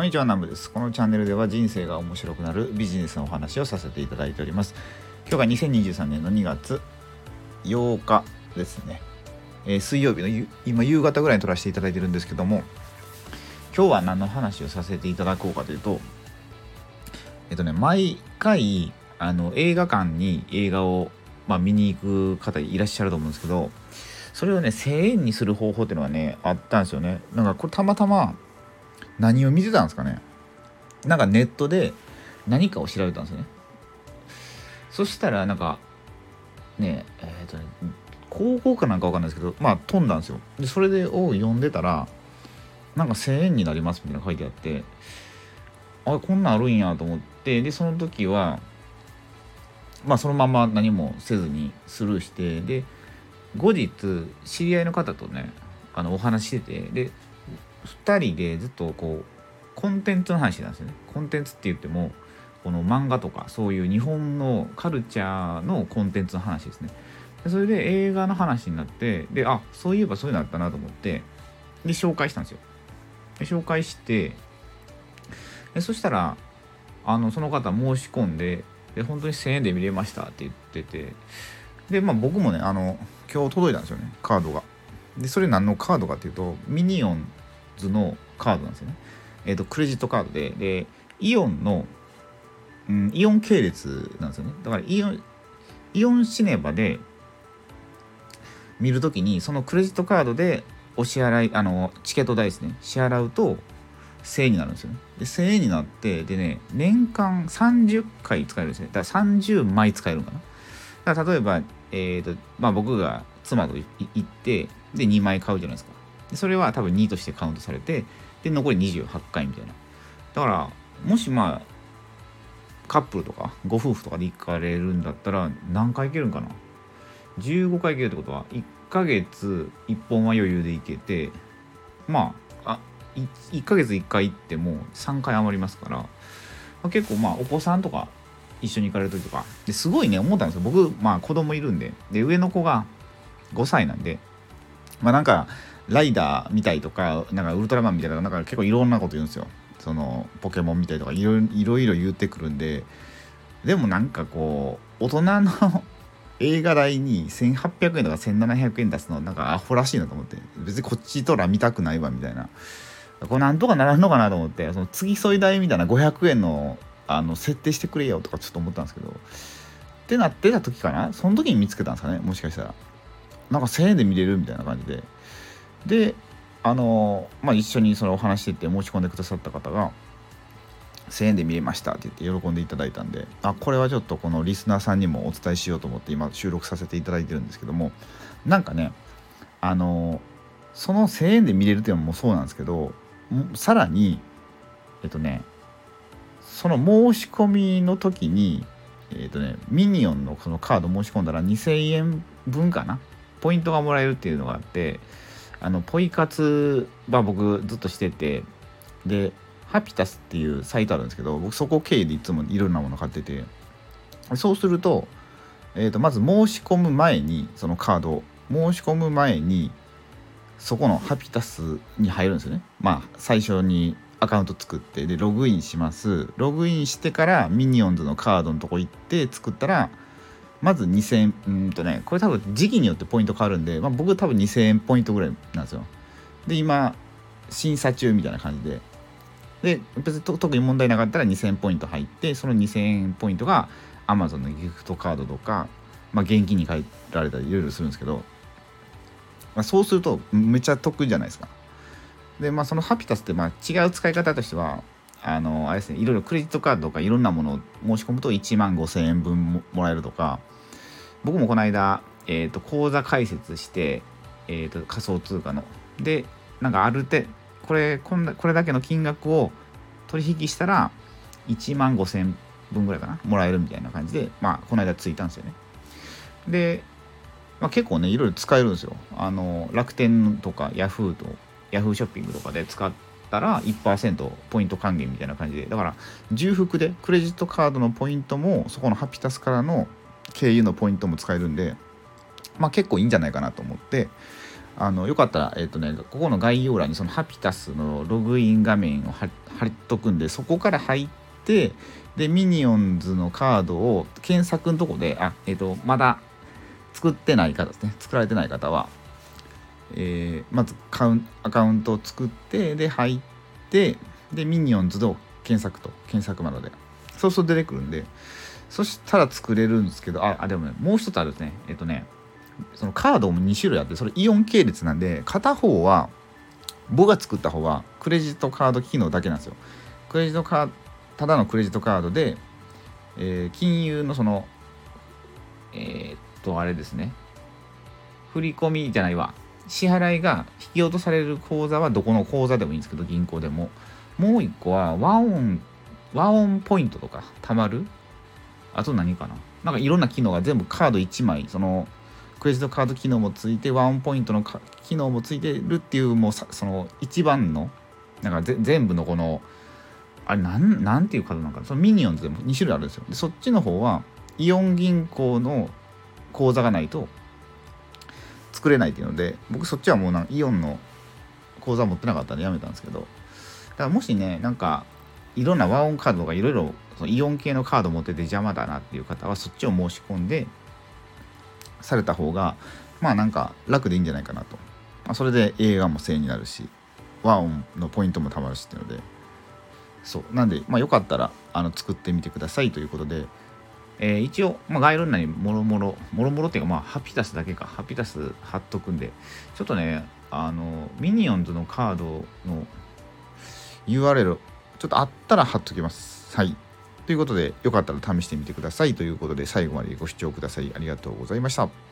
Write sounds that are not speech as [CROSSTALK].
こんにちは、ナムです。このチャンネルでは人生が面白くなるビジネスのお話をさせていただいております。今日が2023年の2月8日ですね。えー、水曜日の今夕方ぐらいに撮らせていただいてるんですけども、今日は何の話をさせていただこうかというと、えっとね、毎回、あの、映画館に映画を、まあ、見に行く方いらっしゃると思うんですけど、それをね、1000円にする方法っていうのがね、あったんですよね。なんかこれたまたま、何を見てたんですかね。なんかネットで何かを調べたんですよね。そしたらなんかねえっ、ー、とね高校かなんかわかんないですけどまあ飛んだんですよ。でそれでを読んでたらなんか1000円になりますみたいな書いてあってあこんなんあるんやと思ってでその時はまあそのまま何もせずにスルーしてで後日知り合いの方とねあのお話しててで2人でずっとこうコンテンツの話なんですよね。コンテンツって言ってもこの漫画とかそういう日本のカルチャーのコンテンツの話ですね。それで映画の話になってであそういえばそういうのあったなと思ってで紹介したんですよ。で紹介してでそしたらあのその方申し込んでで本当に1000円で見れましたって言っててでまあ僕もねあの今日届いたんですよねカードが。でそれ何のカードかっていうとミニオンズのカードなんですよね。えっ、ー、と、クレジットカードで、で、イオンの、うん、イオン系列なんですよね。だからイオン、イオンシネバで見るときに、そのクレジットカードでお支払い、あの、チケット代ですね、支払うと、1000円になるんですよね。で、1000円になって、でね、年間30回使えるんですね。だから30枚使えるのかな。だから例えば、えっ、ー、と、まあ僕が妻と行って、で、2枚買うじゃないですか。それは多分2としてカウントされてで残り28回みたいな。だからもしまあカップルとかご夫婦とかで行かれるんだったら何回行けるんかな？15回行けるってことは1ヶ月1本は余裕で行けてまああ 1, 1ヶ月1回行っても3回余りますから、まあ、結構まあお子さんとか一緒に行かれる時とかですごいね思ったんですよ。僕まあ子供いるんで。で上の子が5歳なんで。まあなんかライダー見たいとかなんかウルトラマンみたいななんか結構いろんなこと言うんですよ。そのポケモンみたいとかいろいろ言ってくるんで。でもなんかこう大人の [LAUGHS] 映画代に1800円とか1700円出すのなんかアホらしいなと思って。別にこっちとら見たくないわみたいな。これなんとかならんのかなと思って。その次添い代みたいな500円のあの設定してくれよとかちょっと思ったんですけど。ってなってた時かな？その時に見つけたんですかね？もしかしたら。なんか1000円で見れるみたいな感じで。であのまあ、一緒にそれをお話してて申し込んでくださった方が1000円で見れましたって言って喜んでいただいたんであこれはちょっとこのリスナーさんにもお伝えしようと思って今収録させていただいてるんですけどもなんかねあのその1000円で見れるっていうのもそうなんですけどさらにえっとねその申し込みの時にえっとねミニオンのそのカード申し込んだら2000円分かなポイントがもらえるっていうのがあってあのポイ活は僕ずっとしててでハピタスっていうサイトあるんですけど僕そこ経由でいつもいろんなもの買っててそうすると,、えー、とまず申し込む前にそのカード申し込む前にそこのハピタスに入るんですよね。まあ最初にアカウント作ってでログインします。ログインしてからミニオンズのカードのとこ行って作ったらまず2000うんとねこれ多分時期によってポイント変わるんで、まあ、僕多分2000円ポイントぐらいなんですよ。で今審査中みたいな感じで。で別に特に問題なかったら2000ポイント入ってその2000円ポイントが Amazon のギフトカードとか、まあ、現金に変えられたりいろいろするんですけど、まあ、そうするとめっちゃ得じゃないですか。でまあそのハピタスってまあ違う使い方としてはあのあれですねいろいろクレジットカードとかいろんなものを申し込むと1万5000円分もらえるとか僕もこの間、えーと、口座開設して、えーと、仮想通貨の。でなんかある程これこんこれだけの金額を取引したら1万5000分ぐらいかなもらえるみたいな感じでまあこの間ついたんですよね。で、まあ、結構ねいろいろ使えるんですよ。あの楽天とかヤフーとヤフーショッピングとかで使ってたら1%ポイント還元みたいな感じで。だから重複でクレジットカードのポイントもそこのハピタスからの経由のポイントも使えるんで、まあ、結構いいんじゃないかなと思ってあのよかったら、えっ、とね、ここの概要欄にそのハピタスのログイン画面を貼っとくんで、そこから入って、で、ミニオンズのカードを検索のとこで、あ、えっ、と、まだ作ってない方ですね、作られてない方は、えー、まずカウンアカウントを作って、で、入って、で、ミニオンズの検索と、検索窓で。そうすると出てくるんで、そしたら作れるんですけど、あ、あでもね、もう一つあるですね。えっ、とね、そのカードも2種類あってそれイオン系列なんで片方は僕が作った方はクレジットカード機能だけなんですよクレジットカードただのクレジットカードで、えー、金融のそのえー、っとあれですね振り込みじゃないわ支払いが引き落とされる口座はどこの口座でもいいんですけど銀行でも。もう一個はワンオンワンオンポイントとか貯まる？あと何かな？なんかいろんな機能が全部カード1枚そのクレジットカード機能もついてワンポイントの機能もついてるっていうもうその一番のなんか全部のこのあれなんなんていうカードなんかそのミニオンズでも2種類あるんですよ。でそっちの方はイオン銀行の口座がないと作れないっていうので僕そっちはもうなイオンの口座持ってなかったんでやめたんですけど。だからもしねなんかいろんなワンオンカードとかいろいろイオン系のカード持ってて邪魔だなっていう方はそっちを申し込んでされた方がまあなんか楽でいいんじゃないかなと、まあ、それで映画も正になるしワンのポイントもたまるしっていうので。そう。なんでまあよかったらあの作ってみてくださいということで、えー、一応、まあ、概要欄にもろもろもろもろっていうかまあハピタスだけか。ハピタス貼っとくんでちょっとねあのミニオンズのカードの URL ちょっとあったら貼っときます。はい。ということで、よかったら試してみてください。ということで、最後までご視聴くださいありがとうございました。